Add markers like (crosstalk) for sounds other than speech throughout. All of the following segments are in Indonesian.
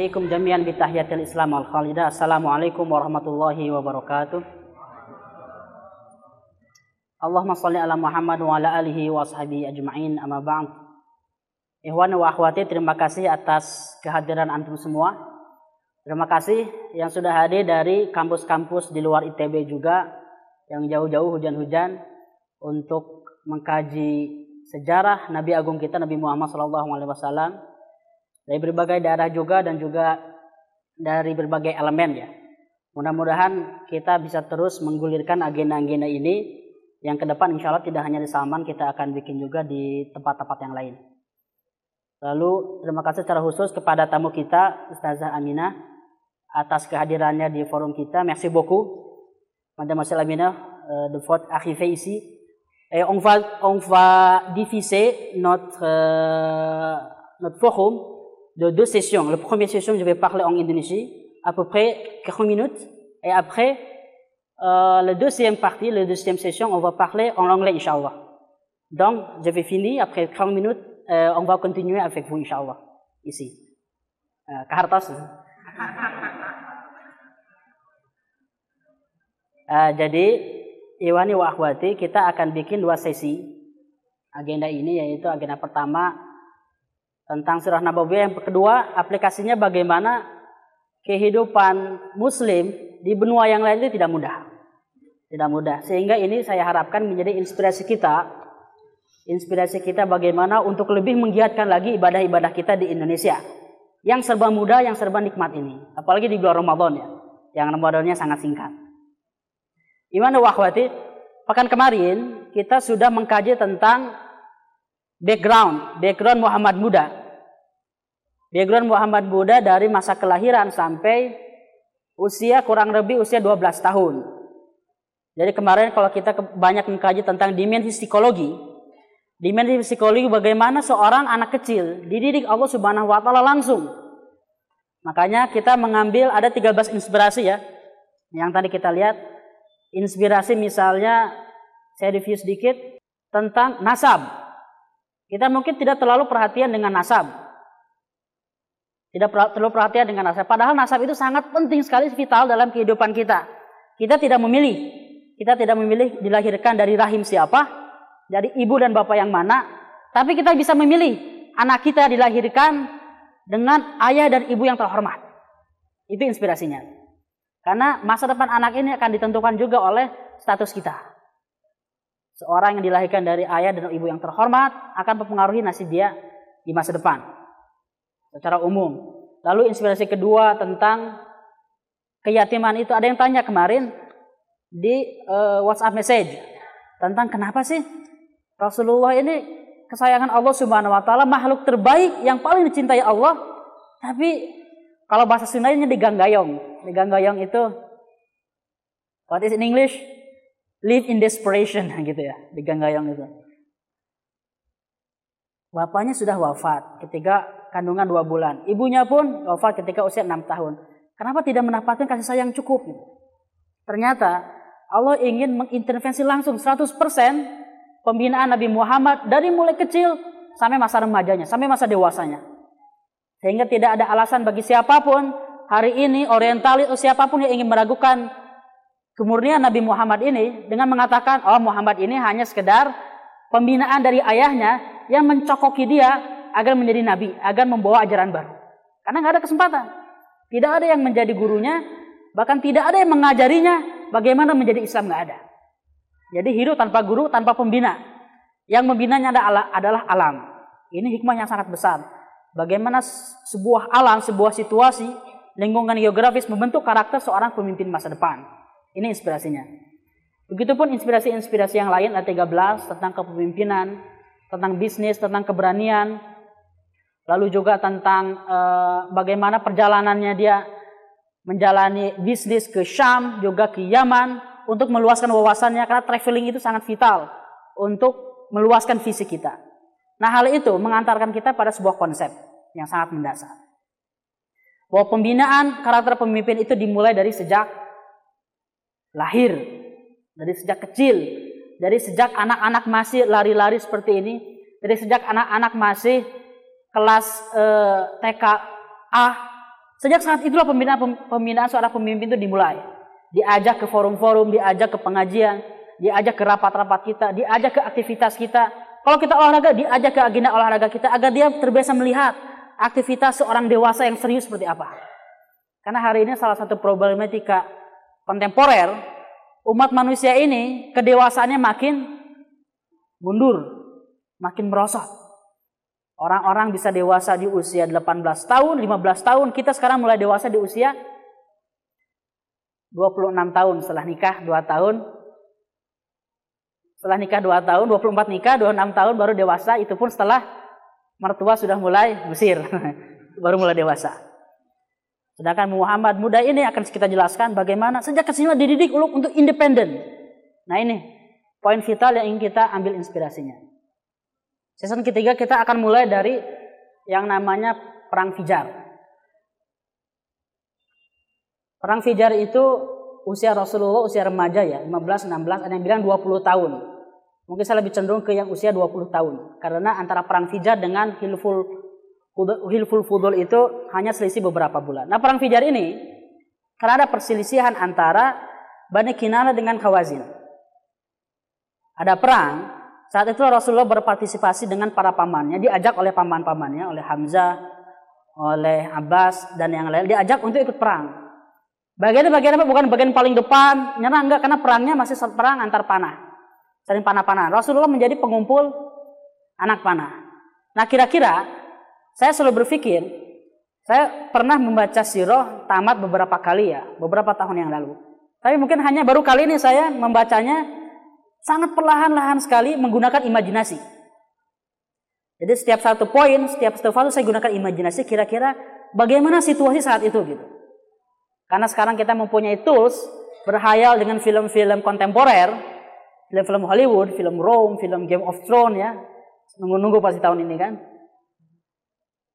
Wahaikum jami'an bitahiyatil Islam al khalidah. Assalamualaikum warahmatullahi wabarakatuh. Allahumma salli ala Muhammad wa ala alihi wa ashabihi ajma'in amma ba'd. Ikhwan wa akhwati, terima kasih atas kehadiran antum semua. Terima kasih yang sudah hadir dari kampus-kampus di luar ITB juga yang jauh-jauh hujan-hujan untuk mengkaji sejarah Nabi Agung kita Nabi Muhammad SAW dari berbagai daerah juga dan juga dari berbagai elemen ya. Mudah-mudahan kita bisa terus menggulirkan agenda-agenda ini yang ke depan insya Allah tidak hanya di Salman, kita akan bikin juga di tempat-tempat yang lain. Lalu terima kasih secara khusus kepada tamu kita Ustazah Aminah atas kehadirannya di forum kita. Merci beaucoup. Mademoiselle Aminah euh, de votre arrivée ici. Et on va, on va diffuser notre, euh, notre forum de deux sessions. La première session, je vais parler en Indonésie, à peu près 40 minutes. Et après, euh, la deuxième partie, la deuxième session, on va parler en anglais, Inch'Allah. Donc, je vais finir, après 40 minutes, euh, on va continuer avec vous, Inch'Allah, ici. Euh, Kahartos. (laughs) uh, jadi, Iwani wa kita akan bikin dua sesi agenda ini, yaitu agenda pertama tentang surah Nabawiyah. Yang kedua, aplikasinya bagaimana kehidupan muslim di benua yang lain itu tidak mudah. Tidak mudah. Sehingga ini saya harapkan menjadi inspirasi kita. Inspirasi kita bagaimana untuk lebih menggiatkan lagi ibadah-ibadah kita di Indonesia. Yang serba mudah, yang serba nikmat ini. Apalagi di bulan Ramadan ya. Yang Ramadannya sangat singkat. Iman wahwati, pekan kemarin kita sudah mengkaji tentang background, background Muhammad Muda. Background Muhammad Buddha dari masa kelahiran sampai usia kurang lebih usia 12 tahun. Jadi kemarin kalau kita banyak mengkaji tentang dimensi psikologi, dimensi psikologi bagaimana seorang anak kecil dididik Allah Subhanahu wa taala langsung. Makanya kita mengambil ada 13 inspirasi ya. Yang tadi kita lihat inspirasi misalnya saya review sedikit tentang nasab. Kita mungkin tidak terlalu perhatian dengan nasab. Tidak terlalu perhatian dengan nasab. Padahal nasab itu sangat penting sekali vital dalam kehidupan kita. Kita tidak memilih. Kita tidak memilih dilahirkan dari rahim siapa, dari ibu dan bapak yang mana. Tapi kita bisa memilih anak kita dilahirkan dengan ayah dan ibu yang terhormat. Itu inspirasinya. Karena masa depan anak ini akan ditentukan juga oleh status kita. Seorang yang dilahirkan dari ayah dan ibu yang terhormat akan mempengaruhi nasib dia di masa depan secara umum. Lalu inspirasi kedua tentang keyatiman itu ada yang tanya kemarin di uh, WhatsApp message tentang kenapa sih Rasulullah ini kesayangan Allah Subhanahu wa taala makhluk terbaik yang paling dicintai Allah tapi kalau bahasa Sundanya diganggayong. Diganggayong itu what is in English? Live in desperation (laughs) gitu ya, diganggayong itu. Bapaknya sudah wafat ketika kandungan dua bulan. Ibunya pun wafat ketika usia enam tahun. Kenapa tidak mendapatkan kasih sayang cukup? Ternyata Allah ingin mengintervensi langsung 100% pembinaan Nabi Muhammad dari mulai kecil sampai masa remajanya, sampai masa dewasanya. Sehingga tidak ada alasan bagi siapa pun hari ini orientalis atau siapa pun yang ingin meragukan kemurnian Nabi Muhammad ini dengan mengatakan, oh Muhammad ini hanya sekedar pembinaan dari ayahnya yang mencokoki dia agar menjadi nabi, agar membawa ajaran baru. Karena nggak ada kesempatan. Tidak ada yang menjadi gurunya, bahkan tidak ada yang mengajarinya bagaimana menjadi Islam nggak ada. Jadi hidup tanpa guru, tanpa pembina. Yang membinanya adalah alam. Ini hikmah yang sangat besar. Bagaimana sebuah alam, sebuah situasi, lingkungan geografis membentuk karakter seorang pemimpin masa depan. Ini inspirasinya. Begitupun inspirasi-inspirasi yang lain ada 13 tentang kepemimpinan, tentang bisnis, tentang keberanian, Lalu juga tentang uh, bagaimana perjalanannya dia menjalani bisnis ke Syam, juga ke Yaman untuk meluaskan wawasannya karena traveling itu sangat vital untuk meluaskan visi kita. Nah, hal itu mengantarkan kita pada sebuah konsep yang sangat mendasar. Bahwa pembinaan karakter pemimpin itu dimulai dari sejak lahir, dari sejak kecil, dari sejak anak-anak masih lari-lari seperti ini, dari sejak anak-anak masih kelas eh, TK A Sejak saat itulah pembinaan pembinaan seorang pemimpin itu dimulai. Diajak ke forum-forum, diajak ke pengajian, diajak ke rapat-rapat kita, diajak ke aktivitas kita. Kalau kita olahraga, diajak ke agenda olahraga kita agar dia terbiasa melihat aktivitas seorang dewasa yang serius seperti apa. Karena hari ini salah satu problematika kontemporer umat manusia ini kedewasaannya makin mundur, makin merosot. Orang-orang bisa dewasa di usia 18 tahun, 15 tahun. Kita sekarang mulai dewasa di usia 26 tahun setelah nikah 2 tahun. Setelah nikah 2 tahun, 24 nikah, 26 tahun baru dewasa. Itu pun setelah mertua sudah mulai musir. (laughs) baru mulai dewasa. Sedangkan Muhammad muda ini akan kita jelaskan bagaimana sejak kecil dididik untuk independen. Nah ini poin vital yang ingin kita ambil inspirasinya. Season ketiga kita akan mulai dari yang namanya Perang Fijar. Perang Fijar itu usia Rasulullah usia remaja ya, 15, 16, ada yang bilang 20 tahun. Mungkin saya lebih cenderung ke yang usia 20 tahun. Karena antara Perang Fijar dengan Hilful Hilful Fudul itu hanya selisih beberapa bulan. Nah Perang Fijar ini, karena ada perselisihan antara Bani Kinana dengan Khawazin. Ada perang, saat itu Rasulullah berpartisipasi dengan para pamannya, diajak oleh paman-pamannya, oleh Hamzah, oleh Abbas dan yang lain, diajak untuk ikut perang. Bagian bagian apa? Bukan bagian paling depan, nyerang enggak karena perangnya masih perang antar panah. Saling panah-panah. Rasulullah menjadi pengumpul anak panah. Nah, kira-kira saya selalu berpikir, saya pernah membaca sirah tamat beberapa kali ya, beberapa tahun yang lalu. Tapi mungkin hanya baru kali ini saya membacanya Sangat perlahan-lahan sekali menggunakan imajinasi. Jadi setiap satu poin, setiap satu fase saya gunakan imajinasi kira-kira bagaimana situasi saat itu gitu. Karena sekarang kita mempunyai tools berhayal dengan film-film kontemporer, film-film Hollywood, film Rome, film Game of Thrones ya. Nunggu-nunggu pasti tahun ini kan.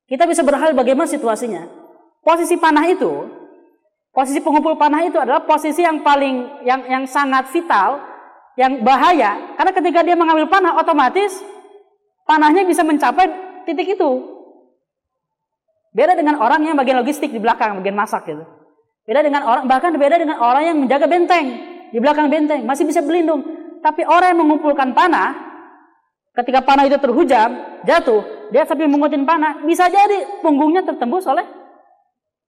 Kita bisa berhayal bagaimana situasinya. Posisi panah itu, posisi pengumpul panah itu adalah posisi yang paling yang yang sangat vital yang bahaya karena ketika dia mengambil panah otomatis panahnya bisa mencapai titik itu. Beda dengan orang yang bagian logistik di belakang, bagian masak gitu. Beda dengan orang bahkan beda dengan orang yang menjaga benteng di belakang benteng masih bisa berlindung. Tapi orang yang mengumpulkan panah ketika panah itu terhujam, jatuh, dia sambil mengutin panah, bisa jadi punggungnya tertembus oleh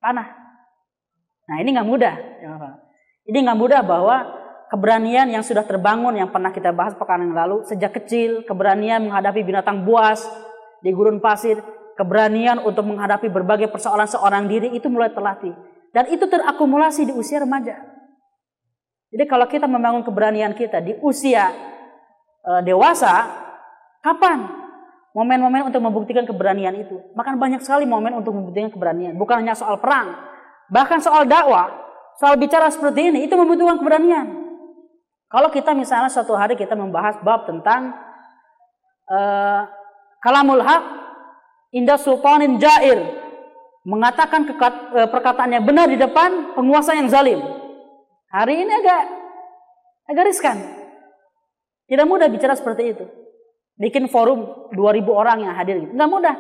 panah. Nah, ini nggak mudah. Ini nggak mudah bahwa keberanian yang sudah terbangun yang pernah kita bahas pekan yang lalu sejak kecil, keberanian menghadapi binatang buas di gurun pasir, keberanian untuk menghadapi berbagai persoalan seorang diri itu mulai terlatih dan itu terakumulasi di usia remaja. Jadi kalau kita membangun keberanian kita di usia e, dewasa, kapan momen-momen untuk membuktikan keberanian itu? Maka banyak sekali momen untuk membuktikan keberanian, bukan hanya soal perang, bahkan soal dakwah, soal bicara seperti ini itu membutuhkan keberanian. Kalau kita misalnya suatu hari kita membahas bab tentang uh, kalamul haq indah sultanin jair mengatakan uh, perkataan yang benar di depan penguasa yang zalim. Hari ini agak agak riskan. Tidak mudah bicara seperti itu. Bikin forum 2000 orang yang hadir gitu. Enggak mudah.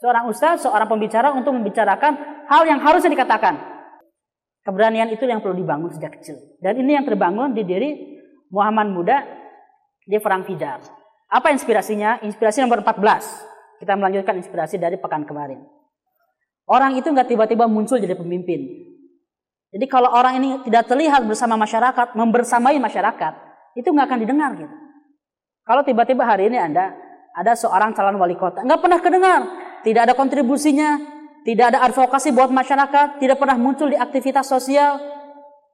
Seorang ustaz, seorang pembicara untuk membicarakan hal yang harusnya dikatakan. Keberanian itu yang perlu dibangun sejak kecil. Dan ini yang terbangun di diri Muhammad muda di Perang Fijar. Apa inspirasinya? Inspirasi nomor 14. Kita melanjutkan inspirasi dari pekan kemarin. Orang itu nggak tiba-tiba muncul jadi pemimpin. Jadi kalau orang ini tidak terlihat bersama masyarakat, membersamai masyarakat, itu nggak akan didengar gitu. Kalau tiba-tiba hari ini Anda ada seorang calon wali kota, nggak pernah kedengar, tidak ada kontribusinya, tidak ada advokasi buat masyarakat, tidak pernah muncul di aktivitas sosial.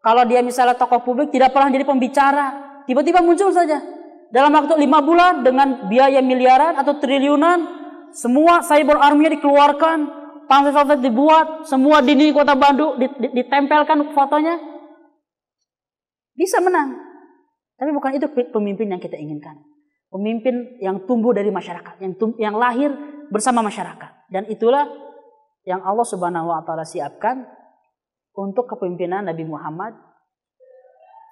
Kalau dia misalnya tokoh publik, tidak pernah jadi pembicara, tiba-tiba muncul saja. Dalam waktu lima bulan dengan biaya miliaran atau triliunan, semua cyber army dikeluarkan, pamflet-pamflet dibuat, semua dinding kota Bandung ditempelkan fotonya, bisa menang. Tapi bukan itu pemimpin yang kita inginkan. Pemimpin yang tumbuh dari masyarakat, yang, yang lahir bersama masyarakat. Dan itulah yang Allah Subhanahu wa taala siapkan untuk kepemimpinan Nabi Muhammad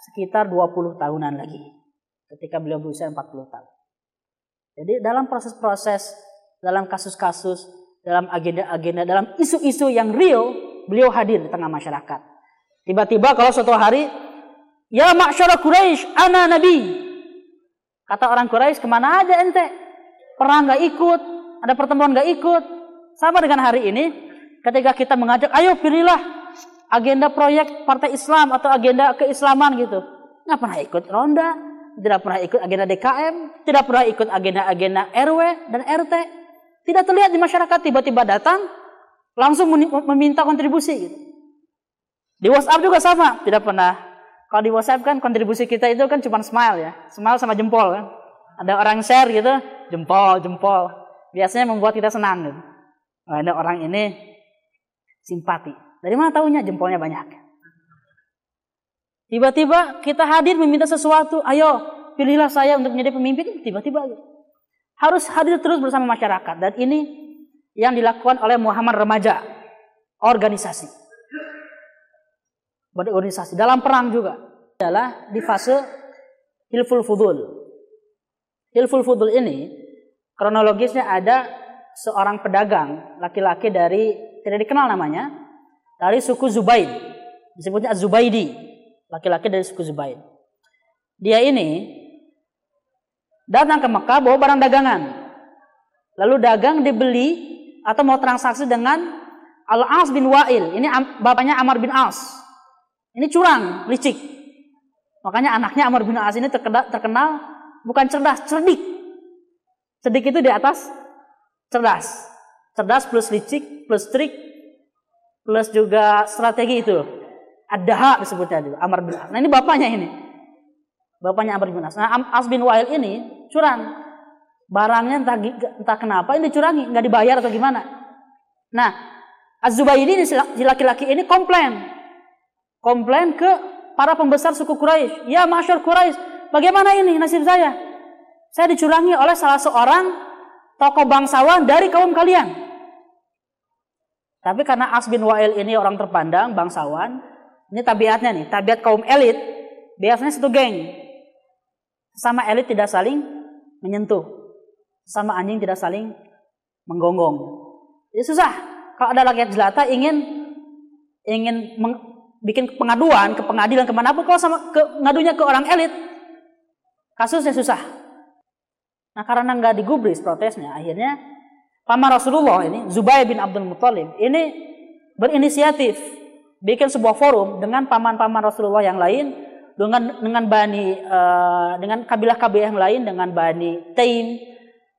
sekitar 20 tahunan lagi ketika beliau berusia 40 tahun. Jadi dalam proses-proses, dalam kasus-kasus, dalam agenda-agenda, dalam isu-isu yang real beliau hadir di tengah masyarakat. Tiba-tiba kalau suatu hari, Ya ma'syara Quraisy, ana nabi. Kata orang Quraisy, ke mana aja ente? Perang gak ikut, ada pertemuan gak ikut. Sama dengan hari ini, ketika kita mengajak, ayo pilihlah agenda proyek partai Islam atau agenda keislaman gitu. Nggak pernah ikut ronda, tidak pernah ikut agenda DKM, tidak pernah ikut agenda-agenda RW dan RT. Tidak terlihat di masyarakat tiba-tiba datang langsung meminta kontribusi gitu. Di WhatsApp juga sama, tidak pernah. Kalau di WhatsApp kan kontribusi kita itu kan cuma smile ya, smile sama jempol kan. Ada orang share gitu, jempol, jempol. Biasanya membuat kita senang gitu. Ada orang ini simpati. Dari mana tahunya jempolnya banyak? Tiba-tiba kita hadir meminta sesuatu, ayo pilihlah saya untuk menjadi pemimpin, tiba-tiba. Harus hadir terus bersama masyarakat. Dan ini yang dilakukan oleh Muhammad Remaja, organisasi. Berorganisasi dalam perang juga adalah di fase Hilful Fudul. Hilful Fudul ini kronologisnya ada seorang pedagang laki-laki dari tidak dikenal namanya dari suku Zubaid. Disebutnya Az-Zubaidi laki-laki dari suku Zubaid. Dia ini datang ke Mekah bawa barang dagangan. Lalu dagang dibeli atau mau transaksi dengan Al-As bin Wa'il. Ini bapaknya Amr bin As. Ini curang licik. Makanya anaknya Amr bin As ini terkenal, terkenal bukan cerdas cerdik. Cerdik itu di atas cerdas. Cerdas plus licik, plus trik, plus juga strategi itu. Ada hak disebutnya itu, Amr bin As. Nah ini bapaknya ini. Bapaknya Amr bin As. Nah As bin Wa'il ini curang. Barangnya entah, entah kenapa ini dicurangi, nggak dibayar atau gimana. Nah, Az-Zubaydi ini laki-laki ini komplain. Komplain ke para pembesar suku Quraisy. Ya masyur Quraisy, bagaimana ini nasib saya? Saya dicurangi oleh salah seorang tokoh bangsawan dari kaum kalian. Tapi karena As bin Wa'il ini orang terpandang, bangsawan, ini tabiatnya nih, tabiat kaum elit, biasanya satu geng. Sama elit tidak saling menyentuh. Sama anjing tidak saling menggonggong. Jadi susah. Kalau ada rakyat jelata ingin ingin meng, bikin pengaduan ke pengadilan ke mana pun, kalau sama ke, ngadunya ke orang elit, kasusnya susah. Nah karena nggak digubris protesnya, akhirnya paman Rasulullah ini Zubair bin Abdul Muthalib ini berinisiatif bikin sebuah forum dengan paman-paman Rasulullah yang lain dengan dengan bani uh, dengan kabilah-kabilah yang lain dengan bani Taim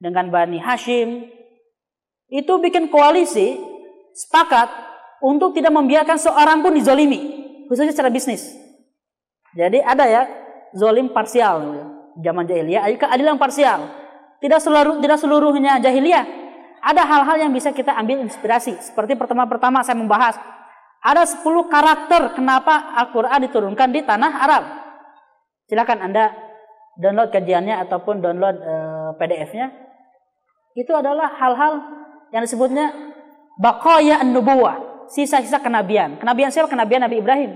dengan bani Hashim. Itu bikin koalisi sepakat untuk tidak membiarkan seorang pun dizolimi khususnya secara bisnis. Jadi ada ya zolim parsial zaman jahiliyah keadilan parsial tidak seluruh tidak seluruhnya jahiliyah. Ada hal-hal yang bisa kita ambil inspirasi. Seperti pertama-pertama saya membahas ada 10 karakter kenapa Al-Qur'an diturunkan di tanah Arab. Silakan Anda download kajiannya ataupun download uh, PDF-nya. Itu adalah hal-hal yang disebutnya baqaya an-nubuwah, sisa-sisa kenabian. Kenabian siapa? Kenabian Nabi Ibrahim.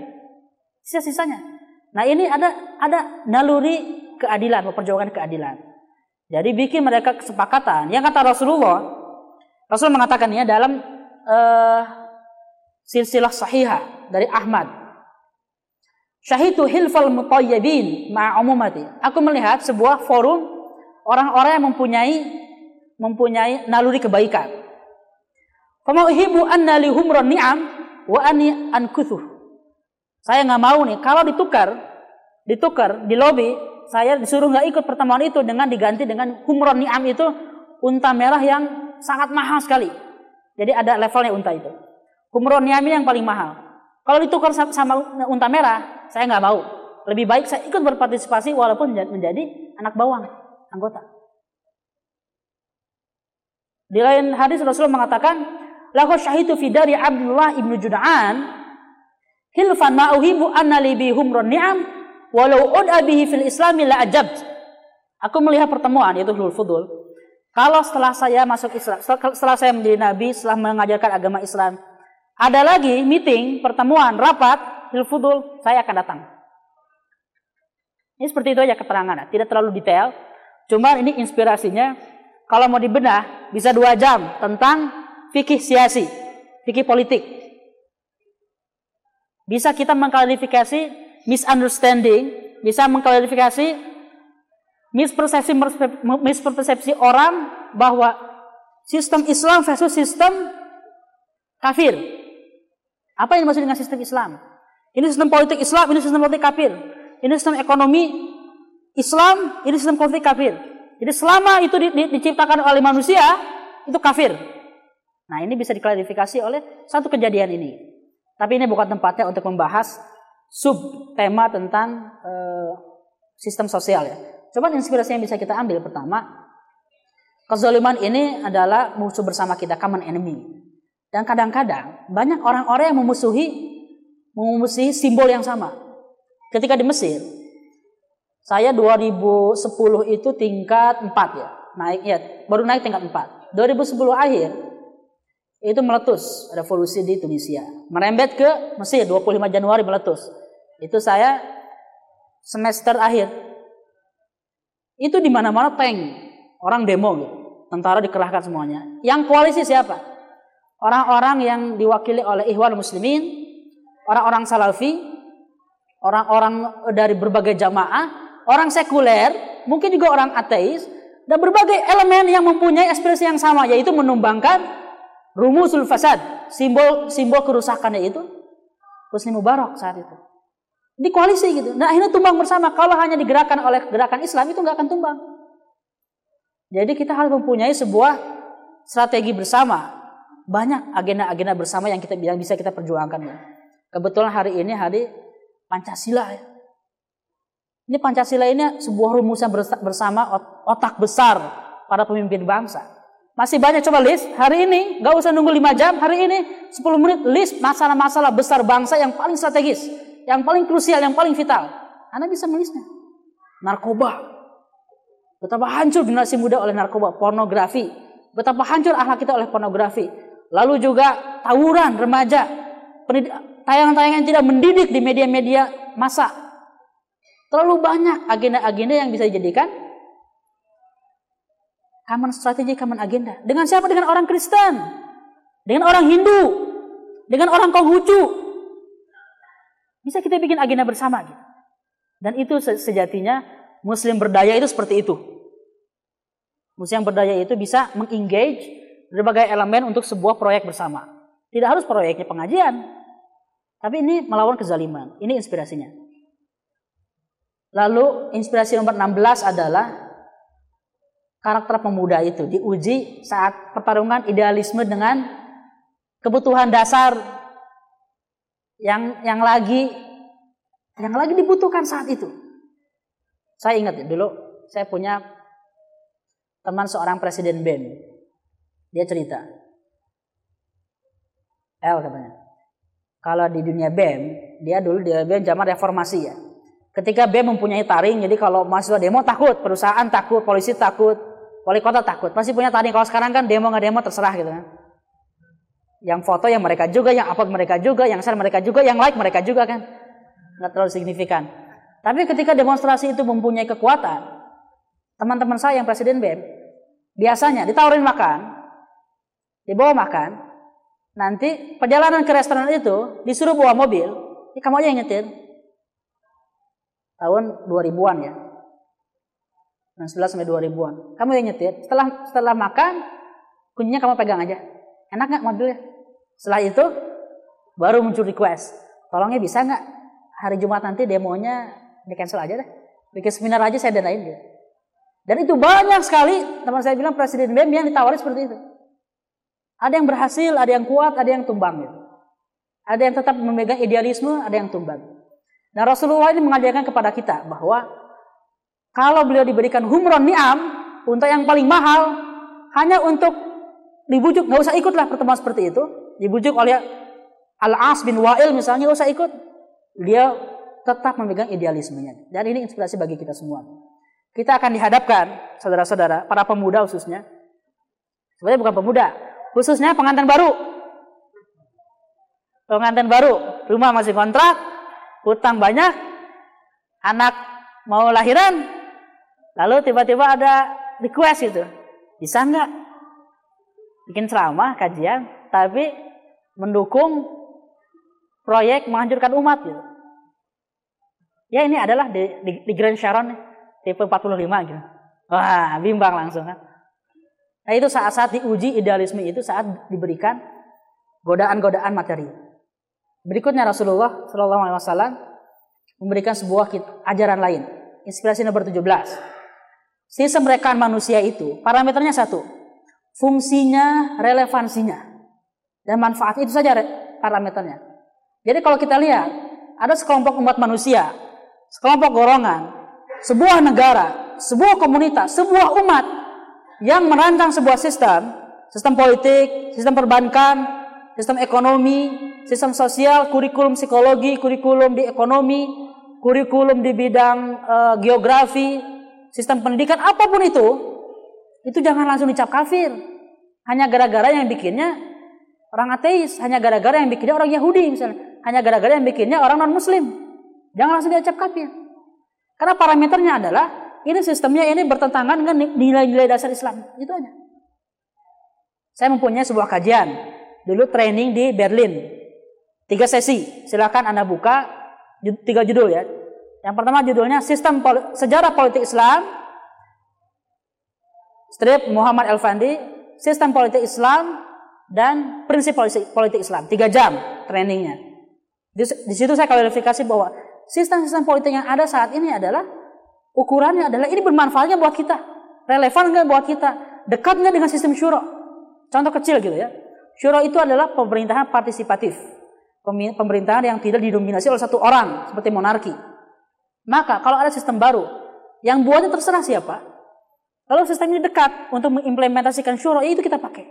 Sisa-sisanya. Nah, ini ada ada naluri keadilan, memperjuangkan keadilan. Jadi bikin mereka kesepakatan. Yang kata Rasulullah, Rasul mengatakan ya dalam uh, silsilah sahihah dari Ahmad. Syahidu hilfal mutayyibin ma'umumati. Aku melihat sebuah forum orang-orang yang mempunyai mempunyai naluri kebaikan. Fama uhibbu anna lihumran ni'am wa ani ankuthuh. Saya nggak mau nih kalau ditukar ditukar di lobi saya disuruh nggak ikut pertemuan itu dengan diganti dengan humron ni'am itu unta merah yang sangat mahal sekali. Jadi ada levelnya unta itu. Humron ni'am yang paling mahal. Kalau ditukar sama unta merah, saya nggak mau. Lebih baik saya ikut berpartisipasi walaupun menjadi anak bawang, anggota. Di lain hadis Rasulullah mengatakan, "Lahu syahidu fi dari Abdullah ibnu Juda'an, hilfan ma'uhibu anna li humron ni'am walau ud'a bihi fil islami la ajab. Aku melihat pertemuan yaitu Hulul Fudul. Kalau setelah saya masuk Islam, setelah saya menjadi nabi, setelah mengajarkan agama Islam, ada lagi meeting, pertemuan, rapat, Hulul Fudul, saya akan datang. Ini seperti itu aja keterangan, tidak terlalu detail. Cuma ini inspirasinya, kalau mau dibenah, bisa dua jam tentang fikih siasi, fikih politik. Bisa kita mengklarifikasi misunderstanding, bisa mengklarifikasi mispersepsi mispersepsi orang bahwa sistem Islam versus sistem kafir. Apa yang dimaksud dengan sistem Islam? Ini sistem politik Islam, ini sistem politik kafir. Ini sistem ekonomi Islam, ini sistem politik kafir. Jadi selama itu di, di, diciptakan oleh manusia, itu kafir. Nah ini bisa diklarifikasi oleh satu kejadian ini. Tapi ini bukan tempatnya untuk membahas sub tema tentang uh, sistem sosial ya. Coba inspirasi yang bisa kita ambil pertama, kezaliman ini adalah musuh bersama kita, common enemy. Dan kadang-kadang banyak orang-orang yang memusuhi memusuhi simbol yang sama. Ketika di Mesir, saya 2010 itu tingkat 4 ya, naik ya, baru naik tingkat 4. 2010 akhir itu meletus revolusi di Tunisia. Merembet ke Mesir 25 Januari meletus. Itu saya semester akhir itu di mana-mana tank, orang demo gitu. Tentara dikerahkan semuanya. Yang koalisi siapa? Orang-orang yang diwakili oleh Ikhwan Muslimin, orang-orang Salafi, orang-orang dari berbagai jamaah, orang sekuler, mungkin juga orang ateis, dan berbagai elemen yang mempunyai ekspresi yang sama, yaitu menumbangkan rumusul fasad, simbol simbol kerusakannya itu Husni Mubarak saat itu di koalisi gitu. Nah akhirnya tumbang bersama. Kalau hanya digerakkan oleh gerakan Islam itu nggak akan tumbang. Jadi kita harus mempunyai sebuah strategi bersama. Banyak agenda-agenda bersama yang kita yang bisa kita perjuangkan. Kebetulan hari ini hari Pancasila ya. Ini Pancasila ini sebuah rumusan bersama otak besar para pemimpin bangsa. Masih banyak coba list hari ini, nggak usah nunggu 5 jam, hari ini 10 menit list masalah-masalah besar bangsa yang paling strategis yang paling krusial, yang paling vital. Anda bisa menulisnya. Narkoba. Betapa hancur generasi muda oleh narkoba, pornografi. Betapa hancur akhlak kita oleh pornografi. Lalu juga tawuran remaja. Tayangan-tayangan yang tidak mendidik di media-media masa. Terlalu banyak agenda-agenda yang bisa dijadikan common strategi, common agenda. Dengan siapa? Dengan orang Kristen. Dengan orang Hindu. Dengan orang Konghucu bisa kita bikin agenda bersama gitu. Dan itu sejatinya muslim berdaya itu seperti itu. Muslim berdaya itu bisa mengengage berbagai elemen untuk sebuah proyek bersama. Tidak harus proyeknya pengajian. Tapi ini melawan kezaliman. Ini inspirasinya. Lalu inspirasi nomor 16 adalah karakter pemuda itu diuji saat pertarungan idealisme dengan kebutuhan dasar yang yang lagi yang lagi dibutuhkan saat itu. Saya ingat ya, dulu saya punya teman seorang presiden BEM. Dia cerita. El katanya. Kalau di dunia BEM, dia dulu di BEM zaman reformasi ya. Ketika BEM mempunyai taring, jadi kalau mahasiswa demo takut, perusahaan takut, polisi takut, wali kota takut. Pasti punya taring. Kalau sekarang kan demo nggak demo terserah gitu kan. Yang foto yang mereka juga, yang upload mereka juga, yang share mereka juga, yang like mereka juga kan. Nggak terlalu signifikan. Tapi ketika demonstrasi itu mempunyai kekuatan, teman-teman saya yang presiden BEM, biasanya ditawarin makan, dibawa makan, nanti perjalanan ke restoran itu disuruh bawa mobil, ini kamu aja yang nyetir. Tahun 2000-an ya. 19 sampai 2000-an. Kamu yang nyetir. Setelah setelah makan, kuncinya kamu pegang aja. Enak nggak mobilnya? Setelah itu baru muncul request. Tolongnya bisa nggak hari Jumat nanti demonya di cancel aja deh. Bikin seminar aja saya danain gitu. Dan itu banyak sekali teman saya bilang Presiden BEM yang ditawari seperti itu. Ada yang berhasil, ada yang kuat, ada yang tumbang gitu. Ada yang tetap memegang idealisme, ada yang tumbang. Nah Rasulullah ini mengajarkan kepada kita bahwa kalau beliau diberikan humron ni'am untuk yang paling mahal hanya untuk dibujuk nggak usah ikutlah pertemuan seperti itu dibujuk oleh Al-As bin Wa'il misalnya usah ikut. Dia tetap memegang idealismenya. Dan ini inspirasi bagi kita semua. Kita akan dihadapkan, saudara-saudara, para pemuda khususnya. Sebenarnya bukan pemuda, khususnya pengantin baru. Pengantin baru, rumah masih kontrak, hutang banyak, anak mau lahiran, lalu tiba-tiba ada request itu. Bisa nggak bikin ceramah, kajian, tapi mendukung proyek menghancurkan umat gitu. Ya ini adalah di, di, di Grand Sharon tipe 45 gitu. Wah, bimbang langsung kan. Nah itu saat-saat diuji idealisme itu saat diberikan godaan-godaan materi. Berikutnya Rasulullah Shallallahu Alaihi Wasallam memberikan sebuah ajaran lain. Inspirasi nomor 17. Sistem rekaan manusia itu parameternya satu. Fungsinya, relevansinya. Dan manfaat itu saja parameternya. Jadi kalau kita lihat, ada sekelompok umat manusia, sekelompok golongan, sebuah negara, sebuah komunitas, sebuah umat yang merancang sebuah sistem, sistem politik, sistem perbankan, sistem ekonomi, sistem sosial, kurikulum psikologi, kurikulum di ekonomi, kurikulum di bidang uh, geografi, sistem pendidikan apa pun itu, itu jangan langsung dicap kafir. Hanya gara-gara yang bikinnya orang ateis, hanya gara-gara yang bikinnya orang Yahudi misalnya, hanya gara-gara yang bikinnya orang non Muslim. Jangan langsung dicap kafir. Karena parameternya adalah ini sistemnya ini bertentangan dengan nilai-nilai dasar Islam. Itu aja. Saya mempunyai sebuah kajian. Dulu training di Berlin. Tiga sesi. Silakan Anda buka tiga judul ya. Yang pertama judulnya Sistem Pol Sejarah Politik Islam. Strip Muhammad Elfandi. Sistem Politik Islam dan Prinsip Politik, Islam. Tiga jam trainingnya. Di, di situ saya klarifikasi bahwa sistem-sistem politik yang ada saat ini adalah Ukurannya adalah ini bermanfaatnya buat kita. Relevan nggak buat kita? Dekat nggak dengan sistem syuro? Contoh kecil gitu ya. Syuro itu adalah pemerintahan partisipatif. Pemerintahan yang tidak didominasi oleh satu orang, seperti monarki. Maka kalau ada sistem baru, yang buatnya terserah siapa. Kalau sistem ini dekat untuk mengimplementasikan syuro, ya itu kita pakai.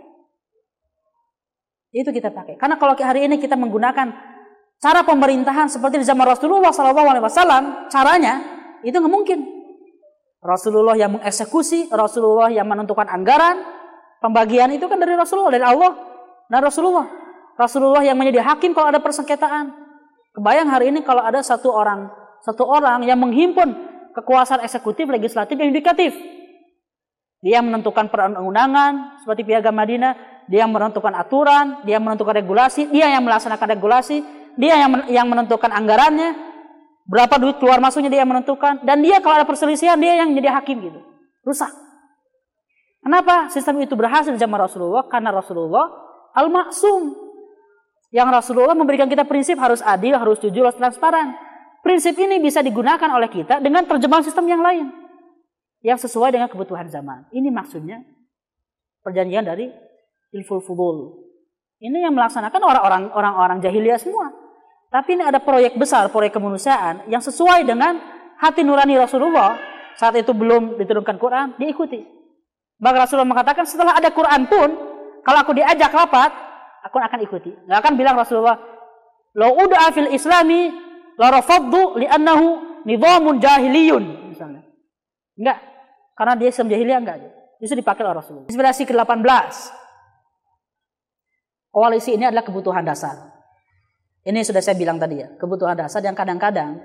Itu kita pakai. Karena kalau hari ini kita menggunakan cara pemerintahan seperti di zaman Rasulullah SAW, caranya itu nggak mungkin. Rasulullah yang mengeksekusi, Rasulullah yang menentukan anggaran, pembagian itu kan dari Rasulullah, dari Allah. Nah Rasulullah, Rasulullah yang menjadi hakim kalau ada persengketaan. Kebayang hari ini kalau ada satu orang, satu orang yang menghimpun kekuasaan eksekutif, legislatif, dan yudikatif. Dia menentukan perundang-undangan seperti piagam Madinah, dia yang menentukan aturan, dia yang menentukan regulasi, dia yang melaksanakan regulasi, dia yang yang menentukan anggarannya, Berapa duit keluar masuknya dia yang menentukan. Dan dia kalau ada perselisihan dia yang jadi hakim gitu. Rusak. Kenapa sistem itu berhasil zaman Rasulullah? Karena Rasulullah al-maksum. Yang Rasulullah memberikan kita prinsip harus adil, harus jujur, harus transparan. Prinsip ini bisa digunakan oleh kita dengan terjemahan sistem yang lain. Yang sesuai dengan kebutuhan zaman. Ini maksudnya perjanjian dari ilful fubul. Ini yang melaksanakan orang-orang orang-orang jahiliyah semua. Tapi ini ada proyek besar, proyek kemanusiaan yang sesuai dengan hati nurani Rasulullah. Saat itu belum diturunkan Quran, diikuti. Bahkan Rasulullah mengatakan setelah ada Quran pun, kalau aku diajak rapat, aku akan ikuti. Gak akan bilang Rasulullah, Lo udah fil islami, lo rafaddu li'annahu nidhamun jahiliyun. Misalnya. Enggak. Karena dia sistem jahiliyah enggak. Itu dipakai oleh Rasulullah. Inspirasi ke-18. Koalisi ini adalah kebutuhan dasar. Ini sudah saya bilang tadi ya, kebutuhan dasar yang kadang-kadang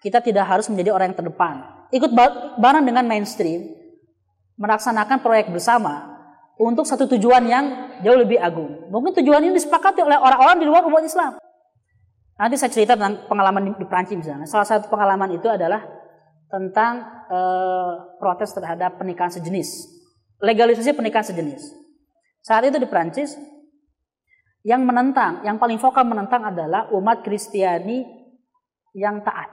kita tidak harus menjadi orang yang terdepan. Ikut bareng dengan mainstream, melaksanakan proyek bersama untuk satu tujuan yang jauh lebih agung. Mungkin tujuan ini disepakati oleh orang-orang di luar umat Islam. Nanti saya cerita tentang pengalaman di Prancis misalnya. Salah satu pengalaman itu adalah tentang e, protes terhadap pernikahan sejenis. Legalisasi pernikahan sejenis. Saat itu di Prancis yang menentang, yang paling vokal menentang adalah umat Kristiani yang taat.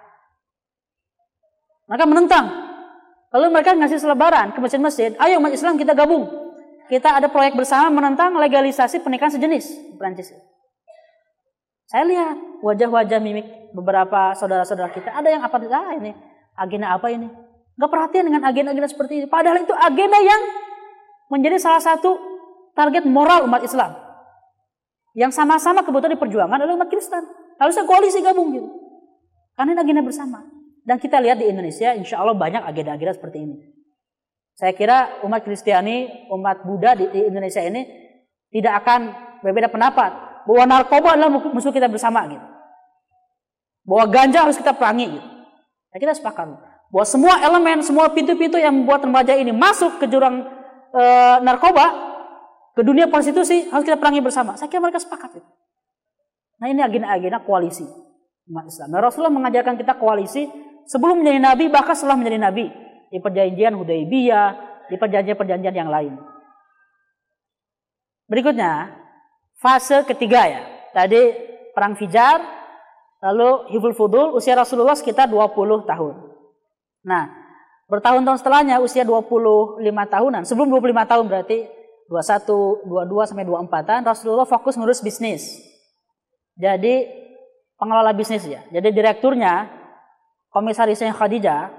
Mereka menentang. Lalu mereka ngasih selebaran ke masjid-masjid, ayo umat Islam kita gabung. Kita ada proyek bersama menentang legalisasi pernikahan sejenis di Prancis. Saya lihat wajah-wajah mimik beberapa saudara-saudara kita, ada yang apa ah ini agenda apa ini? Gak perhatian dengan agenda-agenda seperti ini. Padahal itu agenda yang menjadi salah satu target moral umat Islam. Yang sama-sama kebutuhan diperjuangkan adalah umat Kristen. Harusnya koalisi gabung gitu. Karena ini agenda bersama. Dan kita lihat di Indonesia, insya Allah banyak agenda-agenda seperti ini. Saya kira umat Kristiani, umat Buddha di, di Indonesia ini tidak akan berbeda pendapat bahwa narkoba adalah musuh kita bersama gitu. Bahwa ganja harus kita perangi gitu. Nah, kita sepakat bahwa semua elemen, semua pintu-pintu yang membuat remaja ini masuk ke jurang e, narkoba ke dunia prostitusi harus kita perangi bersama. Saya kira mereka sepakat itu. Nah ini agenda-agenda koalisi umat Islam. Nah, Rasulullah mengajarkan kita koalisi sebelum menjadi nabi bahkan setelah menjadi nabi di perjanjian Hudaybiyah, di perjanjian-perjanjian yang lain. Berikutnya, fase ketiga ya. Tadi perang Fijar, lalu Hibul Fudul, usia Rasulullah sekitar 20 tahun. Nah, bertahun-tahun setelahnya usia 25 tahunan, sebelum 25 tahun berarti 21, 22 sampai 24-an Rasulullah fokus ngurus bisnis. Jadi pengelola bisnis ya. Jadi direkturnya komisarisnya Khadijah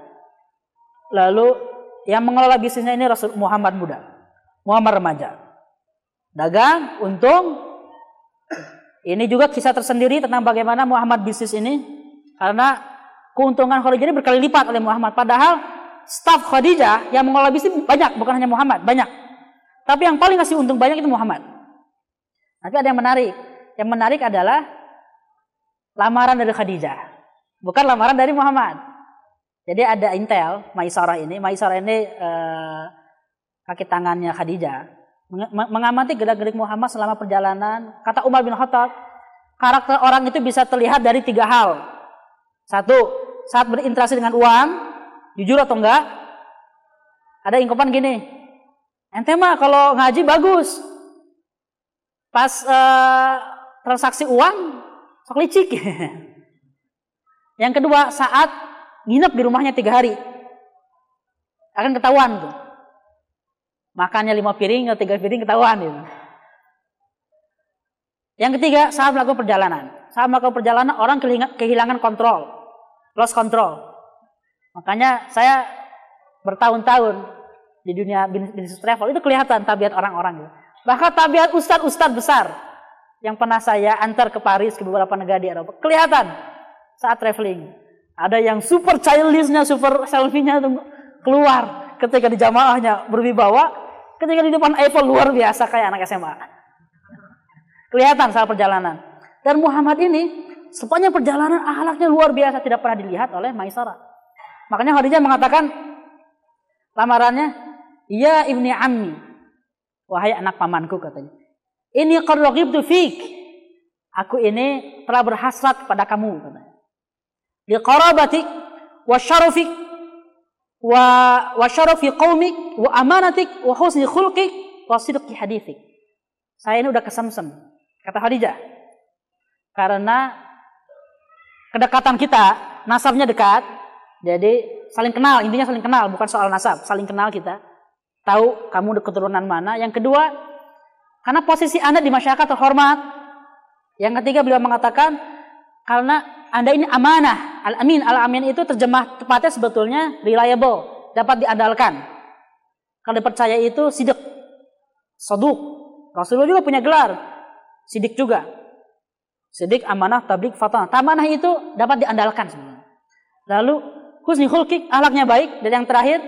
lalu yang mengelola bisnisnya ini Rasul Muhammad muda. Muhammad remaja. Dagang, untung. Ini juga kisah tersendiri tentang bagaimana Muhammad bisnis ini karena keuntungan Khadijah ini berkali lipat oleh Muhammad padahal staf Khadijah yang mengelola bisnis banyak, bukan hanya Muhammad, banyak. Tapi yang paling ngasih untung banyak itu Muhammad. Tapi ada yang menarik. Yang menarik adalah lamaran dari Khadijah. Bukan lamaran dari Muhammad. Jadi ada intel, Maisarah ini. Maisarah ini eh, kaki tangannya Khadijah. Mengamati gerak-gerik Muhammad selama perjalanan. Kata Umar bin Khattab, karakter orang itu bisa terlihat dari tiga hal. Satu, saat berinteraksi dengan uang, jujur atau enggak. Ada ingkopan gini, Ente mah kalau ngaji bagus. Pas uh, transaksi uang, sok licik. (laughs) Yang kedua, saat nginep di rumahnya tiga hari. Akan ketahuan tuh. Makannya lima piring atau tiga piring ketahuan gitu. Yang ketiga, saat melakukan perjalanan. Saat melakukan perjalanan, orang kehilangan kontrol. Lost control. Makanya saya bertahun-tahun di dunia bisnis travel itu kelihatan tabiat orang-orang. Bahkan tabiat ustadz-ustadz besar yang pernah saya antar ke Paris ke beberapa negara di Eropa kelihatan saat traveling. Ada yang super childishnya, super selfie-nya keluar ketika di jamaahnya berwibawa, ketika di depan Eiffel luar biasa kayak anak SMA. Kelihatan saat perjalanan. Dan Muhammad ini sepanjang perjalanan ahlaknya luar biasa tidak pernah dilihat oleh Maisara. Makanya Khadijah mengatakan lamarannya Ya ibni ammi. Wahai anak pamanku katanya. Ini qad raghibtu fik. Aku ini telah berhasrat kepada kamu katanya. Li qarabatik wa syarafik wa wa syarafi qaumik wa amanatik wa husni khulqik wa sidqi hadithik. Saya ini udah kesemsem kata Khadijah. Karena kedekatan kita, nasabnya dekat, jadi saling kenal, intinya saling kenal, bukan soal nasab, saling kenal kita tahu kamu keturunan mana. Yang kedua, karena posisi Anda di masyarakat terhormat. Yang ketiga beliau mengatakan karena Anda ini amanah. Al-amin, al-amin itu terjemah tepatnya sebetulnya reliable, dapat diandalkan. Kalau dipercaya itu sidik, soduk. Rasulullah juga punya gelar, sidik juga. Sidik, amanah, tablik, fatah. Tamanah itu dapat diandalkan sebenarnya. Lalu husni khulkik, ahlaknya baik. Dan yang terakhir,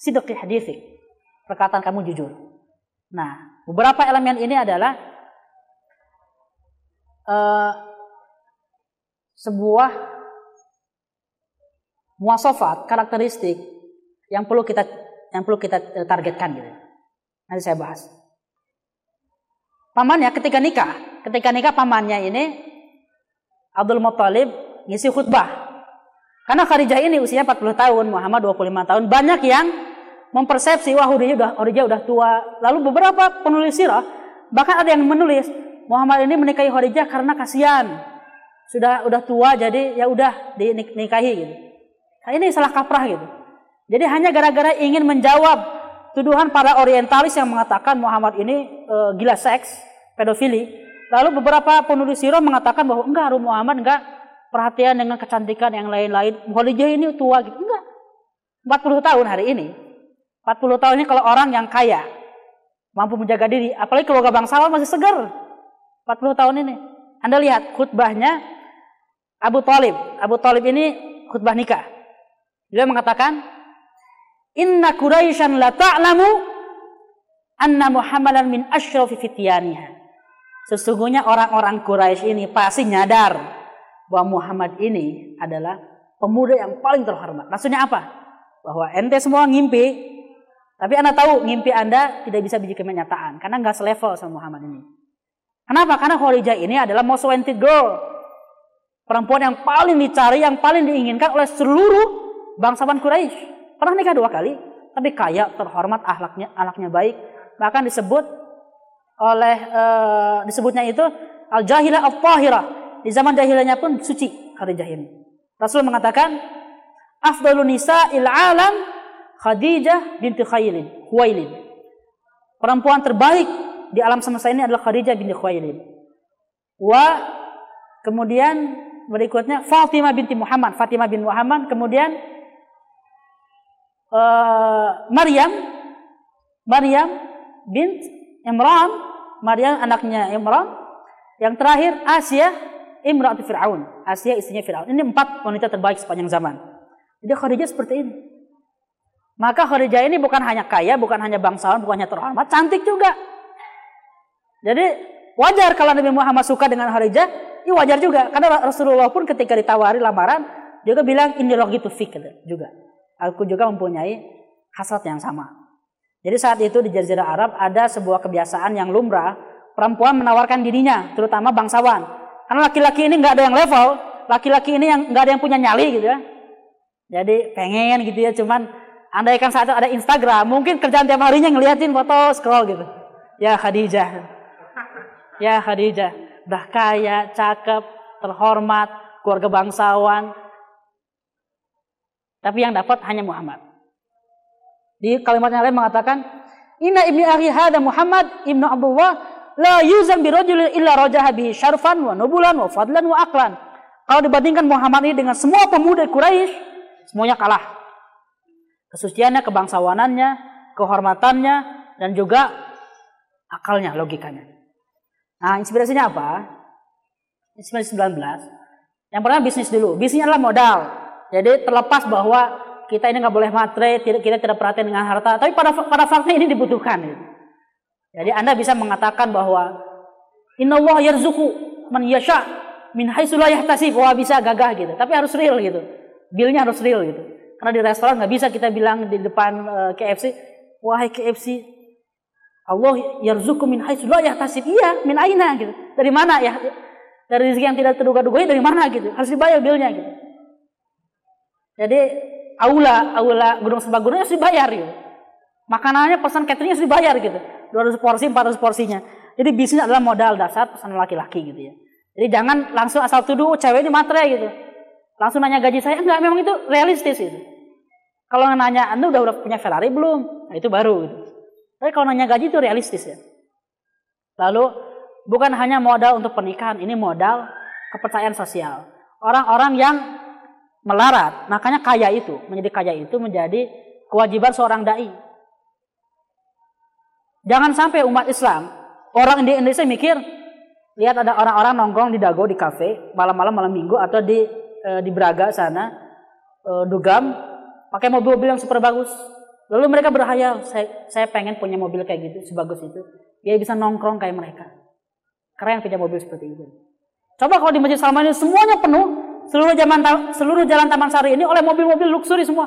sidik hadisik perkataan kamu jujur. Nah, beberapa elemen ini adalah uh, sebuah muasafat karakteristik yang perlu kita yang perlu kita targetkan gitu. Nanti saya bahas. Pamannya ketika nikah, ketika nikah pamannya ini Abdul Muthalib ngisi khutbah. Karena Khadijah ini usia 40 tahun, Muhammad 25 tahun, banyak yang mempersepsi wah Khadijah udah Khadijah udah tua. Lalu beberapa penulis sirah bahkan ada yang menulis Muhammad ini menikahi Khadijah karena kasihan. Sudah udah tua jadi ya udah dinikahi gitu. Nah, ini salah kaprah gitu. Jadi hanya gara-gara ingin menjawab tuduhan para orientalis yang mengatakan Muhammad ini e, gila seks, pedofili. Lalu beberapa penulis sirah mengatakan bahwa enggak Muhammad enggak perhatian dengan kecantikan yang lain-lain. Khadijah ini tua gitu. Enggak. 40 tahun hari ini 40 tahun ini kalau orang yang kaya, mampu menjaga diri, apalagi keluarga bangsawan masih segar. 40 tahun ini. Anda lihat khutbahnya Abu Talib. Abu Talib ini khutbah nikah. Dia mengatakan, Inna Quraisyan la ta'lamu anna Muhammadan min asyrafi fityaniha. Sesungguhnya orang-orang Quraisy ini pasti nyadar bahwa Muhammad ini adalah pemuda yang paling terhormat. Maksudnya apa? Bahwa ente semua ngimpi tapi Anda tahu mimpi Anda tidak bisa menjadi kenyataan karena nggak selevel sama Muhammad ini. Kenapa? Karena Khadijah ini adalah most wanted girl. Perempuan yang paling dicari, yang paling diinginkan oleh seluruh bangsawan Quraisy. Pernah nikah dua kali, tapi kaya, terhormat, ahlaknya, anaknya baik. Bahkan disebut oleh uh, disebutnya itu al-jahilah al-tahirah. Di zaman jahilanya pun suci Khadijah ini. Rasul mengatakan, afdalun nisa il alam Khadijah binti Khailid, Khuwailid. Perempuan terbaik di alam semesta ini adalah Khadijah binti Khuwailid. Wa kemudian berikutnya Fatimah binti Muhammad, Fatimah bin Muhammad, kemudian uh, Maryam Maryam bint Imran, Maryam anaknya Imran. Yang terakhir Asia Imran Fir'aun. Asia istrinya Fir'aun. Ini empat wanita terbaik sepanjang zaman. Jadi Khadijah seperti ini. Maka Khadijah ini bukan hanya kaya, bukan hanya bangsawan, bukan hanya terhormat, cantik juga. Jadi wajar kalau Nabi Muhammad suka dengan Khadijah, ini wajar juga. Karena Rasulullah pun ketika ditawari lamaran, juga bilang ini loh gitu fik juga. Aku juga mempunyai hasrat yang sama. Jadi saat itu di Jazirah Arab ada sebuah kebiasaan yang lumrah, perempuan menawarkan dirinya, terutama bangsawan. Karena laki-laki ini nggak ada yang level, laki-laki ini yang nggak ada yang punya nyali gitu ya. Jadi pengen gitu ya, cuman Andaikan saat itu ada Instagram, mungkin kerjaan tiap harinya ngeliatin foto scroll gitu. Ya Khadijah. Ya Khadijah. Udah kaya, cakep, terhormat, keluarga bangsawan. Tapi yang dapat hanya Muhammad. Di kalimat yang lain mengatakan, Inna ibni akhi hada Muhammad ibnu Abdullah la yuzam bi rajulin illa rajaha bihi syarfan wa nubulan wa fadlan wa aklan. Kalau dibandingkan Muhammad ini dengan semua pemuda Quraisy, semuanya kalah kesuciannya, kebangsawanannya, kehormatannya, dan juga akalnya, logikanya. Nah, inspirasinya apa? Inspirasi 19. Yang pertama bisnis dulu. Bisnisnya adalah modal. Jadi terlepas bahwa kita ini nggak boleh matre, kita tidak perhatian dengan harta, tapi pada pada fakta ini dibutuhkan. Jadi Anda bisa mengatakan bahwa Inna Allah yarzuku man yasha min haitsu bisa gagah gitu. Tapi harus real gitu. Billnya harus real gitu. Karena di restoran nggak bisa kita bilang di depan eh, KFC, wahai KFC, Allah yarzuku min haitsu la yahtasib. Iya, min aina gitu. Dari mana ya? Dari rezeki yang tidak terduga-duga dari mana gitu. Harus dibayar bilnya gitu. Jadi aula, aula Gunung Sebaguna harus dibayar gitu. Makanannya pesan cateringnya harus dibayar gitu. 200 porsi, 400 porsinya. Jadi bisnis adalah modal dasar pesan laki-laki gitu ya. Jadi jangan langsung asal tuduh oh, cewek ini matre gitu. Langsung nanya gaji saya, enggak memang itu realistis itu. Kalau nanya Anda udah, udah punya Ferrari belum? Nah, itu baru. Tapi kalau nanya gaji itu realistis ya. Lalu bukan hanya modal untuk pernikahan, ini modal kepercayaan sosial. Orang-orang yang melarat, makanya kaya itu, menjadi kaya itu menjadi kewajiban seorang dai. Jangan sampai umat Islam, orang di Indonesia mikir, lihat ada orang-orang nongkrong di Dago di kafe malam-malam malam minggu atau di e, di Braga sana e, dugam pakai mobil-mobil yang super bagus. Lalu mereka berhayal, saya, saya pengen punya mobil kayak gitu, sebagus itu. Dia bisa nongkrong kayak mereka. Keren punya mobil seperti itu. Coba kalau di Masjid Salman ini semuanya penuh, seluruh jalan seluruh jalan Taman Sari ini oleh mobil-mobil luxury semua.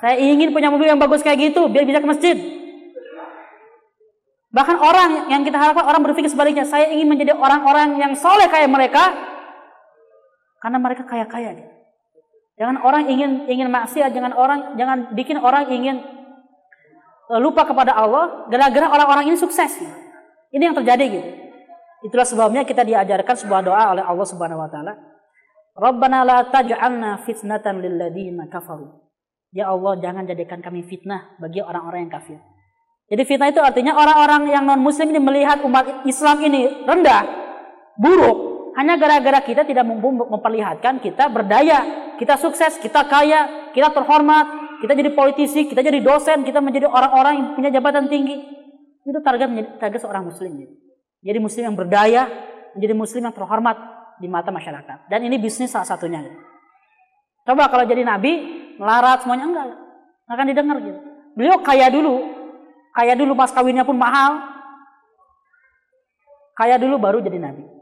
Saya ingin punya mobil yang bagus kayak gitu, biar bisa ke masjid. Bahkan orang yang kita harapkan orang berpikir sebaliknya, saya ingin menjadi orang-orang yang soleh kayak mereka, karena mereka kaya-kaya. Jangan orang ingin ingin maksiat, jangan orang jangan bikin orang ingin uh, lupa kepada Allah gara-gara orang-orang ini sukses. Ini yang terjadi gitu. Itulah sebabnya kita diajarkan sebuah doa oleh Allah Subhanahu wa taala. Rabbana la taj'alna fitnatan lil kafaru. Ya Allah, jangan jadikan kami fitnah bagi orang-orang yang kafir. Jadi fitnah itu artinya orang-orang yang non muslim ini melihat umat Islam ini rendah, buruk, hanya gara-gara kita tidak memperlihatkan kita berdaya, kita sukses, kita kaya, kita terhormat, kita jadi politisi, kita jadi dosen, kita menjadi orang-orang yang punya jabatan tinggi. Itu target target seorang muslim. Gitu. Jadi muslim yang berdaya, menjadi muslim yang terhormat di mata masyarakat. Dan ini bisnis salah satunya. Coba kalau jadi nabi, melarat semuanya enggak. Enggak akan didengar gitu. Beliau kaya dulu. Kaya dulu mas kawinnya pun mahal. Kaya dulu baru jadi nabi.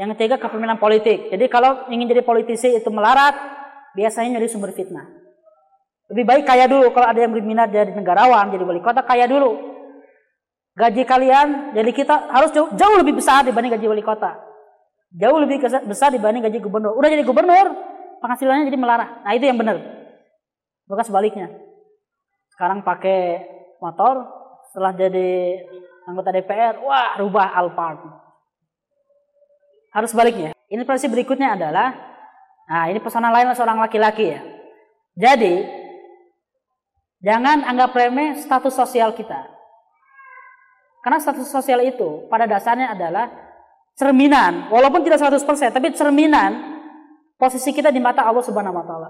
Yang ketiga kepemimpinan politik. Jadi kalau ingin jadi politisi itu melarat, biasanya jadi sumber fitnah. Lebih baik kaya dulu kalau ada yang berminat jadi negarawan, jadi wali kota kaya dulu. gaji kalian jadi kita harus jauh, jauh lebih besar dibanding gaji wali kota. Jauh lebih besar dibanding gaji gubernur. Udah jadi gubernur, penghasilannya jadi melarang. Nah itu yang benar. Bukan sebaliknya. Sekarang pakai motor, setelah jadi anggota DPR, wah rubah Alphard. Harus sebaliknya. Ini prinsip berikutnya adalah, nah ini pesanan lain seorang laki-laki ya. Jadi, jangan anggap remeh status sosial kita. Karena status sosial itu pada dasarnya adalah cerminan, walaupun tidak 100%, tapi cerminan posisi kita di mata Allah Subhanahu wa taala.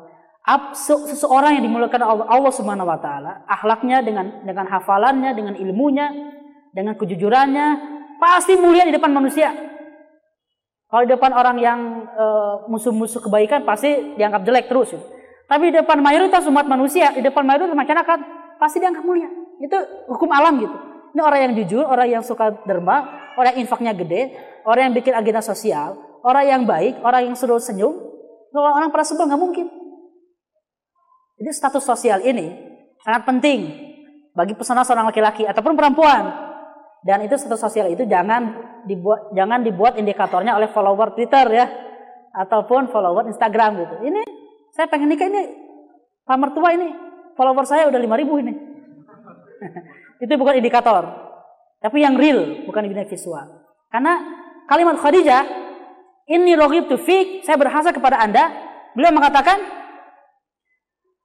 Seseorang yang dimuliakan Allah Subhanahu wa taala, akhlaknya dengan dengan hafalannya, dengan ilmunya, dengan kejujurannya, pasti mulia di depan manusia. Kalau di depan orang yang eh, musuh-musuh uh, kebaikan pasti dianggap jelek terus. Tapi di depan mayoritas umat manusia, di depan mayoritas masyarakat pasti dianggap mulia. Itu hukum alam gitu. Ini orang yang jujur, orang yang suka derma, orang yang infaknya gede, orang yang bikin agenda sosial, orang yang baik, orang yang seru senyum. Kalau orang pada sebel nggak mungkin. Jadi status sosial ini sangat penting bagi pesona seorang laki-laki ataupun perempuan. Dan itu status sosial itu jangan dibuat jangan dibuat indikatornya oleh follower Twitter ya ataupun follower Instagram gitu. Ini saya pengen nikah ini Pak mertua ini follower saya udah 5000 ini. (laughs) Itu bukan indikator. Tapi yang real, bukan indikator visual. Karena kalimat Khadijah, ini rohib tu fik, saya berhasa kepada anda. Beliau mengatakan,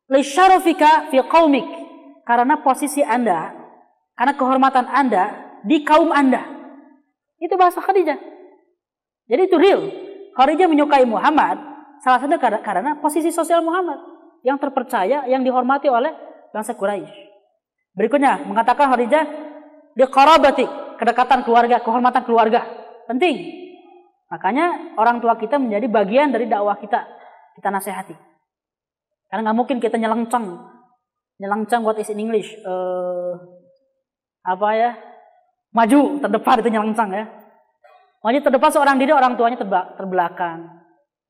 Lisharofika fi qaumik. Karena posisi anda, karena kehormatan anda di kaum anda. Itu bahasa Khadijah. Jadi itu real. Khadijah menyukai Muhammad, salah satu karena posisi sosial Muhammad. Yang terpercaya, yang dihormati oleh bangsa Quraisy. Berikutnya mengatakan Khadijah di qarabati, kedekatan keluarga, kehormatan keluarga. Penting. Makanya orang tua kita menjadi bagian dari dakwah kita. Kita nasihati. Karena nggak mungkin kita nyelengceng. Nyelengceng what is in English? Uh, apa ya? Maju terdepan itu nyelengceng ya. Maju terdepan seorang diri, orang tuanya terbelakang.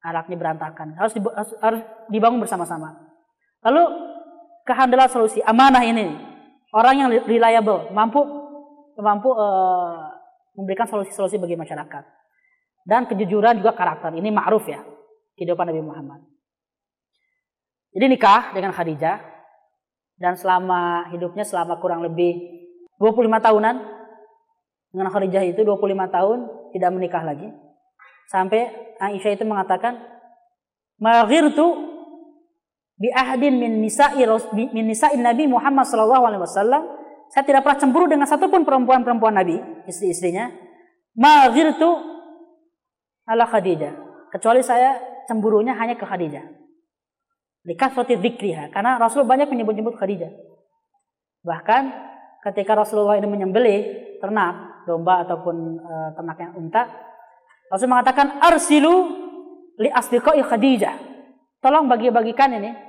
Araknya berantakan. Harus, harus, harus dibangun bersama-sama. Lalu kehandalan solusi amanah ini orang yang reliable, mampu mampu uh, memberikan solusi-solusi bagi masyarakat. Dan kejujuran juga karakter. Ini ma'ruf ya, kehidupan Nabi Muhammad. Jadi nikah dengan Khadijah dan selama hidupnya selama kurang lebih 25 tahunan dengan Khadijah itu 25 tahun tidak menikah lagi. Sampai Aisyah itu mengatakan, "Maghirtu bi ahdin min nisa'i min nisa'in Nabi Muhammad sallallahu alaihi wasallam. Saya tidak pernah cemburu dengan satupun perempuan-perempuan Nabi istri-istrinya. Ma ghirtu ala Khadijah. Kecuali saya cemburunya hanya ke Khadijah. Likafrati dzikriha karena Rasul banyak menyebut-nyebut Khadijah. Bahkan ketika Rasulullah ini menyembelih ternak domba ataupun e, ternak yang unta Rasul mengatakan arsilu li asdiqai Khadijah tolong bagi-bagikan ini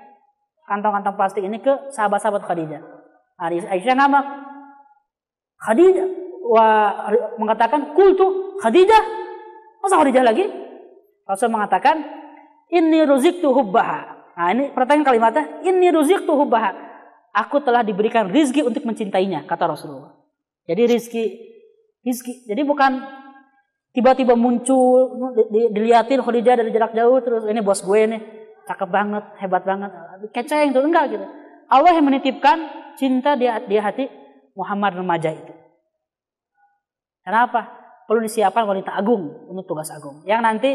kantong-kantong plastik ini ke sahabat-sahabat Khadijah. Aisyah ngamak. Khadijah wa mengatakan kultu Khadijah. Masa Khadijah lagi? Rasul mengatakan ini ruziktu hubbaha. Nah ini pertanyaan kalimatnya ini ruziktu hubbaha. Aku telah diberikan rizki untuk mencintainya kata Rasulullah. Jadi rizki rizki. Jadi bukan tiba-tiba muncul dilihatin Khadijah dari jarak jauh terus ini bos gue nih cakep banget, hebat banget, keceng itu enggak gitu. Allah yang menitipkan cinta di, di hati Muhammad remaja itu. Kenapa? Perlu disiapkan wanita agung untuk tugas agung. Yang nanti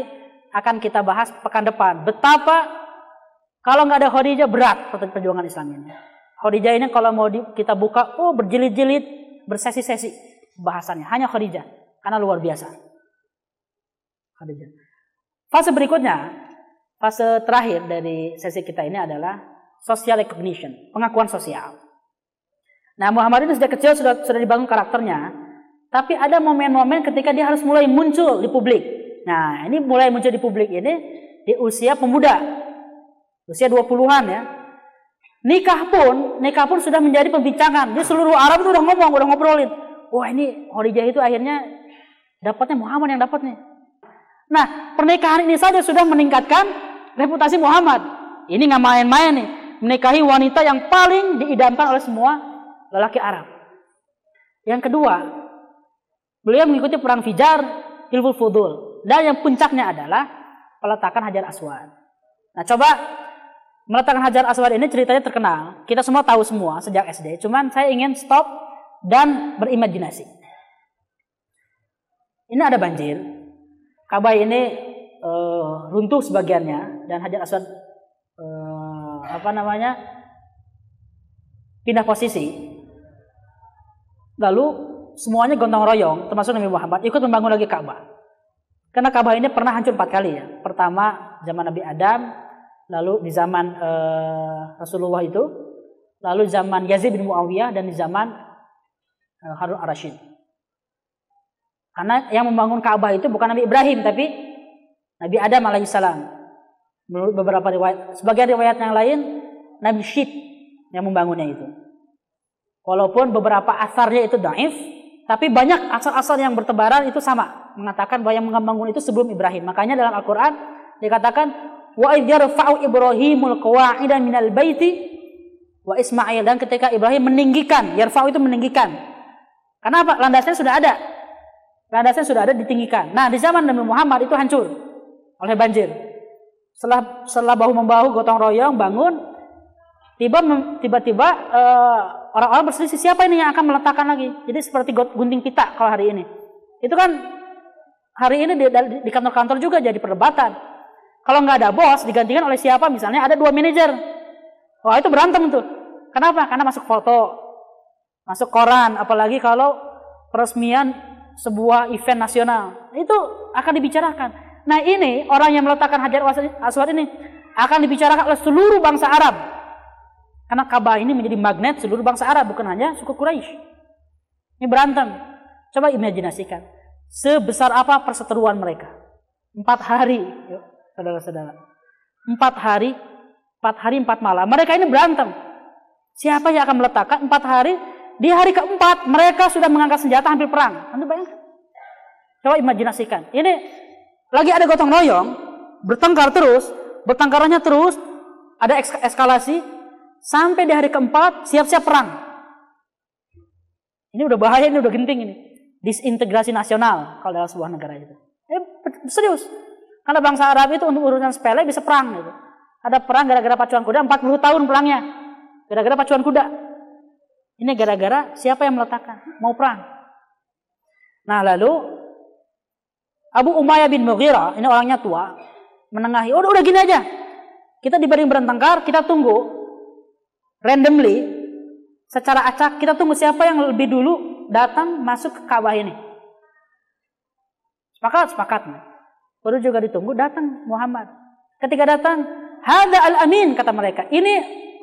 akan kita bahas pekan depan. Betapa kalau nggak ada Khadijah berat perjuangan Islam ini. Khadijah ini kalau mau kita buka, oh berjilid-jilid, bersesi-sesi bahasannya. Hanya Khadijah, karena luar biasa. Khadijah. Fase berikutnya, fase terakhir dari sesi kita ini adalah social recognition, pengakuan sosial. Nah, Muhammad ini sejak kecil sudah sudah dibangun karakternya, tapi ada momen-momen ketika dia harus mulai muncul di publik. Nah, ini mulai muncul di publik ini di usia pemuda. Usia 20-an ya. Nikah pun, nikah pun sudah menjadi pembincangan. Di seluruh Arab itu udah ngomong, udah ngobrolin. Wah, ini Khadijah itu akhirnya dapatnya Muhammad yang dapat nih. Nah, pernikahan ini saja sudah meningkatkan reputasi Muhammad. Ini nggak main-main nih. Menikahi wanita yang paling diidamkan oleh semua lelaki Arab. Yang kedua, beliau mengikuti perang Fijar, Hilful Fudul. Dan yang puncaknya adalah peletakan Hajar Aswad. Nah, coba meletakkan Hajar Aswad ini ceritanya terkenal. Kita semua tahu semua sejak SD. Cuman saya ingin stop dan berimajinasi. Ini ada banjir. Ka'bah ini uh, runtuh sebagiannya dan Hajar Aswad uh, apa namanya pindah posisi. Lalu semuanya gontong royong, termasuk Nabi Muhammad, ikut membangun lagi Ka'bah. Karena Ka'bah ini pernah hancur empat kali ya. Pertama zaman Nabi Adam, lalu di zaman uh, Rasulullah itu, lalu zaman Yazid bin Muawiyah dan di zaman Harun ar-Rasyid. Karena yang membangun Ka'bah itu bukan Nabi Ibrahim tapi Nabi Adam alaihissalam. Menurut beberapa riwayat, sebagian riwayat yang lain Nabi Syed yang membangunnya itu. Walaupun beberapa asarnya itu daif, tapi banyak asal-asal yang bertebaran itu sama, mengatakan bahwa yang membangun itu sebelum Ibrahim. Makanya dalam Al-Qur'an dikatakan wa idh yarfa'u Ibrahimul qawa'ida minal baiti wa Ismail dan ketika Ibrahim meninggikan, yarfa'u itu meninggikan. Kenapa? Landasnya sudah ada. Landasnya sudah ada ditinggikan. Nah, di zaman Nabi Muhammad itu hancur oleh banjir. Setelah setelah bahu membahu gotong royong bangun tiba tiba-tiba uh, orang-orang berselisih siapa ini yang akan meletakkan lagi. Jadi seperti gunting pita kalau hari ini. Itu kan hari ini di kantor-kantor juga jadi perdebatan. Kalau nggak ada bos digantikan oleh siapa misalnya ada dua manajer. Wah itu berantem tuh. Kenapa? Karena masuk foto, masuk koran, apalagi kalau peresmian sebuah event nasional. Itu akan dibicarakan. Nah ini orang yang meletakkan hajar aswad ini akan dibicarakan oleh seluruh bangsa Arab karena Ka'bah ini menjadi magnet seluruh bangsa Arab, bukan hanya suku Quraisy. Ini berantem. Coba imajinasikan. Sebesar apa perseteruan mereka. Empat hari, saudara-saudara. Empat hari, empat hari, empat malam. Mereka ini berantem. Siapa yang akan meletakkan empat hari? Di hari keempat, mereka sudah mengangkat senjata hampir perang. Anda bayangkan? Coba imajinasikan. Ini lagi ada gotong royong, bertengkar terus, bertengkarannya terus, ada eskalasi, Sampai di hari keempat siap-siap perang. Ini udah bahaya, ini udah genting ini. Disintegrasi nasional kalau dalam sebuah negara itu. Eh, serius. Karena bangsa Arab itu untuk urusan sepele bisa perang gitu. Ada perang gara-gara pacuan kuda 40 tahun perangnya. Gara-gara pacuan kuda. Ini gara-gara siapa yang meletakkan? Mau perang. Nah lalu Abu Umayyah bin Mughirah, ini orangnya tua, menengahi. Oh udah gini aja. Kita dibanding bertengkar, kita tunggu randomly secara acak kita tunggu siapa yang lebih dulu datang masuk ke Ka'bah ini. Sepakat, sepakat. Baru juga ditunggu datang Muhammad. Ketika datang, hada al-amin kata mereka. Ini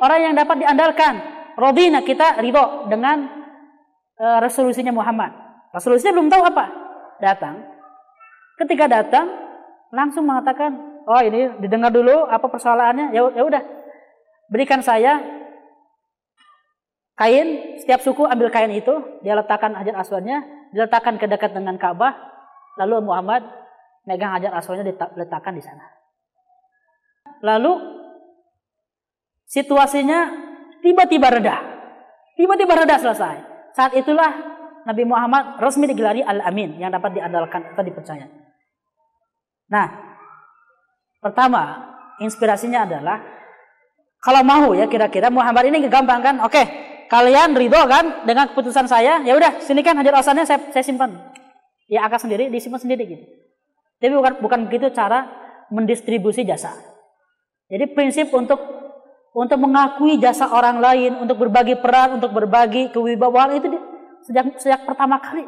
orang yang dapat diandalkan. Rodina kita ridho dengan uh, resolusinya Muhammad. Resolusinya belum tahu apa. Datang. Ketika datang, langsung mengatakan, oh ini didengar dulu apa persoalannya. Ya, ya udah, berikan saya kain, setiap suku ambil kain itu, dia letakkan hajar aswadnya, diletakkan ke dekat dengan Ka'bah, lalu Muhammad megang hajar aswadnya diletakkan di sana. Lalu situasinya tiba-tiba reda. Tiba-tiba reda selesai. Saat itulah Nabi Muhammad resmi digelari Al-Amin yang dapat diandalkan atau dipercaya. Nah, pertama inspirasinya adalah kalau mau ya kira-kira Muhammad ini gampang kan? Oke, kalian ridho kan dengan keputusan saya, ya udah sini kan hajar asalnya saya, saya simpan. Ya akad sendiri disimpan sendiri gitu. Tapi bukan bukan begitu cara mendistribusi jasa. Jadi prinsip untuk untuk mengakui jasa orang lain, untuk berbagi peran, untuk berbagi kewibawaan itu sejak sejak pertama kali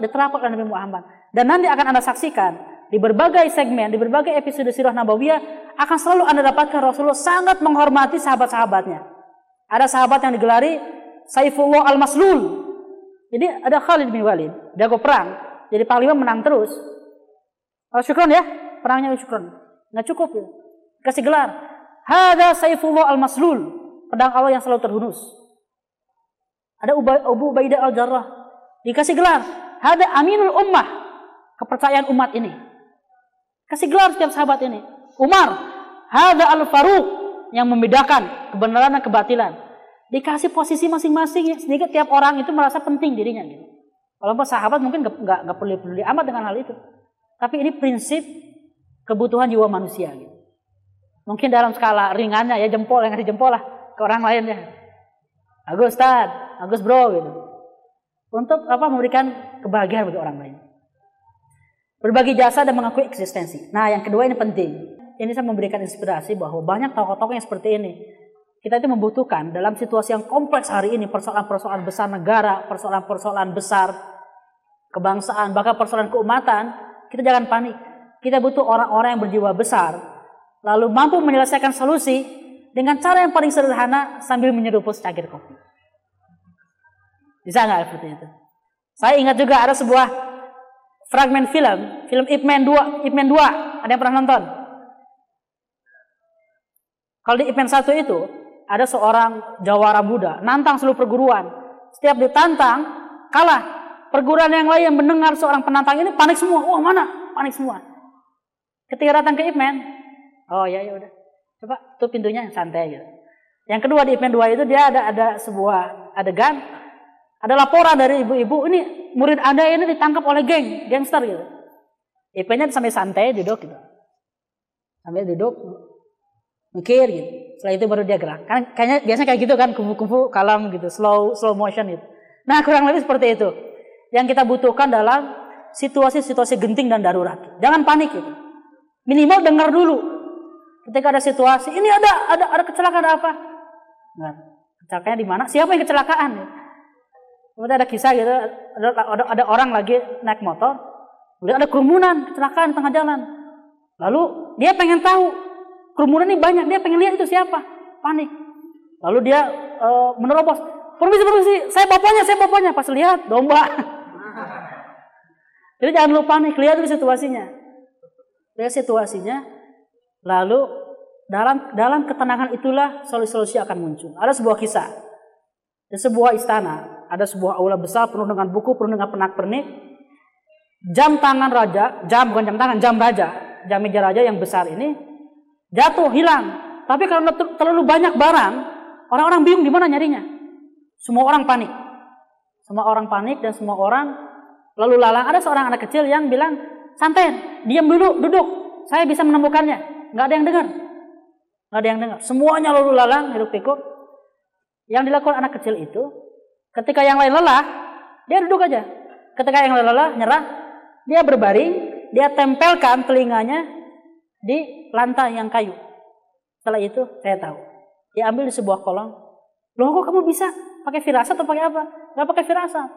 diterapkan oleh Nabi Muhammad. Dan nanti akan Anda saksikan di berbagai segmen, di berbagai episode sirah Nabawiyah akan selalu Anda dapatkan Rasulullah sangat menghormati sahabat-sahabatnya. Ada sahabat yang digelari Saifullah Al-Maslul. Jadi ada Khalid bin Walid, jago perang. Jadi panglima menang terus. Oh, syukron ya, perangnya syukron. Nggak cukup ya. Kasih gelar. Hada Saifullah Al-Maslul. Pedang Allah yang selalu terhunus. Ada Abu Ubaidah Al-Jarrah. Dikasih gelar. Hada Aminul Ummah. Kepercayaan umat ini. Kasih gelar setiap sahabat ini. Umar. Hada Al-Faruq. Yang membedakan kebenaran dan kebatilan dikasih posisi masing-masing sehingga tiap orang itu merasa penting dirinya gitu. Walaupun sahabat mungkin nggak nggak peduli peduli amat dengan hal itu. Tapi ini prinsip kebutuhan jiwa manusia. Gitu. Mungkin dalam skala ringannya ya jempol yang ngasih jempol lah ke orang lain ya. Agus Ustaz, Agus Bro gitu. Untuk apa memberikan kebahagiaan bagi orang lain. Berbagi jasa dan mengakui eksistensi. Nah yang kedua ini penting. Ini saya memberikan inspirasi bahwa banyak tokoh-tokoh yang seperti ini kita itu membutuhkan dalam situasi yang kompleks hari ini, persoalan-persoalan besar negara, persoalan-persoalan besar kebangsaan, bahkan persoalan keumatan, kita jangan panik. Kita butuh orang-orang yang berjiwa besar, lalu mampu menyelesaikan solusi dengan cara yang paling sederhana sambil menyeruput secangkir kopi. Bisa nggak seperti itu? Saya ingat juga ada sebuah fragmen film, film Ip Man 2, Ip Man 2, ada yang pernah nonton? Kalau di Ip Man 1 itu, ada seorang jawara muda nantang seluruh perguruan. Setiap ditantang, kalah. Perguruan yang lain yang mendengar seorang penantang ini panik semua. Wah, mana? Panik semua. Ketika datang ke Ipman, oh ya ya udah. Coba tuh pintunya santai gitu. Yang kedua di Ipman 2 itu dia ada ada sebuah adegan ada laporan dari ibu-ibu ini murid Anda ini ditangkap oleh geng, gangster gitu. Ipman sampai santai duduk gitu. Sambil duduk mikir gitu. Setelah itu baru dia gerak. Kan kayaknya biasanya kayak gitu kan kumpul-kumpul kalam gitu, slow slow motion itu. Nah, kurang lebih seperti itu. Yang kita butuhkan dalam situasi-situasi genting dan darurat. Jangan panik gitu. Minimal dengar dulu. Ketika ada situasi, ini ada ada ada kecelakaan apa? Nah, kecelakaannya di mana? Siapa yang kecelakaan? Kemudian ada kisah gitu, ada, ada, ada orang lagi naik motor, kemudian ada kerumunan, kecelakaan tengah jalan. Lalu dia pengen tahu Kerumunan ini banyak, dia pengen lihat itu siapa. Panik. Lalu dia uh, menerobos. Permisi, permisi, saya bapaknya, saya bapaknya. Pas lihat, domba. (laughs) Jadi jangan lupa panik, lihat dulu situasinya. Lihat situasinya, lalu dalam dalam ketenangan itulah solusi-solusi akan muncul. Ada sebuah kisah. Di sebuah istana, ada sebuah aula besar penuh dengan buku, penuh dengan pernak-pernik. Jam tangan raja, jam bukan jam tangan, jam raja, jam meja raja yang besar ini jatuh, hilang. Tapi karena terlalu banyak barang, orang-orang bingung di mana nyarinya. Semua orang panik. Semua orang panik dan semua orang lalu lalang. Ada seorang anak kecil yang bilang, santai, diam dulu, duduk. Saya bisa menemukannya. Nggak ada yang dengar. Nggak ada yang dengar. Semuanya lalu lalang, hidup pikuk. Yang dilakukan anak kecil itu, ketika yang lain lelah, dia duduk aja. Ketika yang lain lelah, nyerah, dia berbaring, dia tempelkan telinganya di lantai yang kayu. Setelah itu saya tahu. Dia ambil di sebuah kolong. Loh kok kamu bisa pakai firasat atau pakai apa? Gak pakai firasat.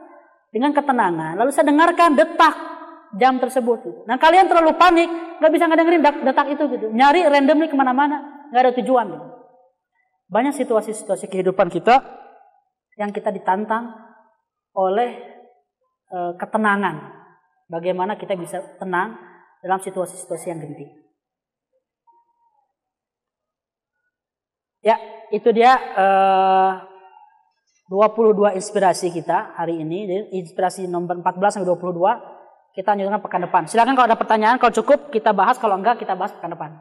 Dengan ketenangan. Lalu saya dengarkan detak jam tersebut. Nah kalian terlalu panik. Gak bisa ngedengerin detak itu gitu. Nyari random nih ke mana-mana. Gak ada tujuan gitu. Banyak situasi-situasi kehidupan kita yang kita ditantang oleh e, ketenangan. Bagaimana kita bisa tenang dalam situasi-situasi yang genting. Ya, itu dia eh, 22 inspirasi kita hari ini. Inspirasi nomor 14 sampai 22 kita lanjutkan pekan depan. Silakan kalau ada pertanyaan, kalau cukup kita bahas, kalau enggak kita bahas pekan depan.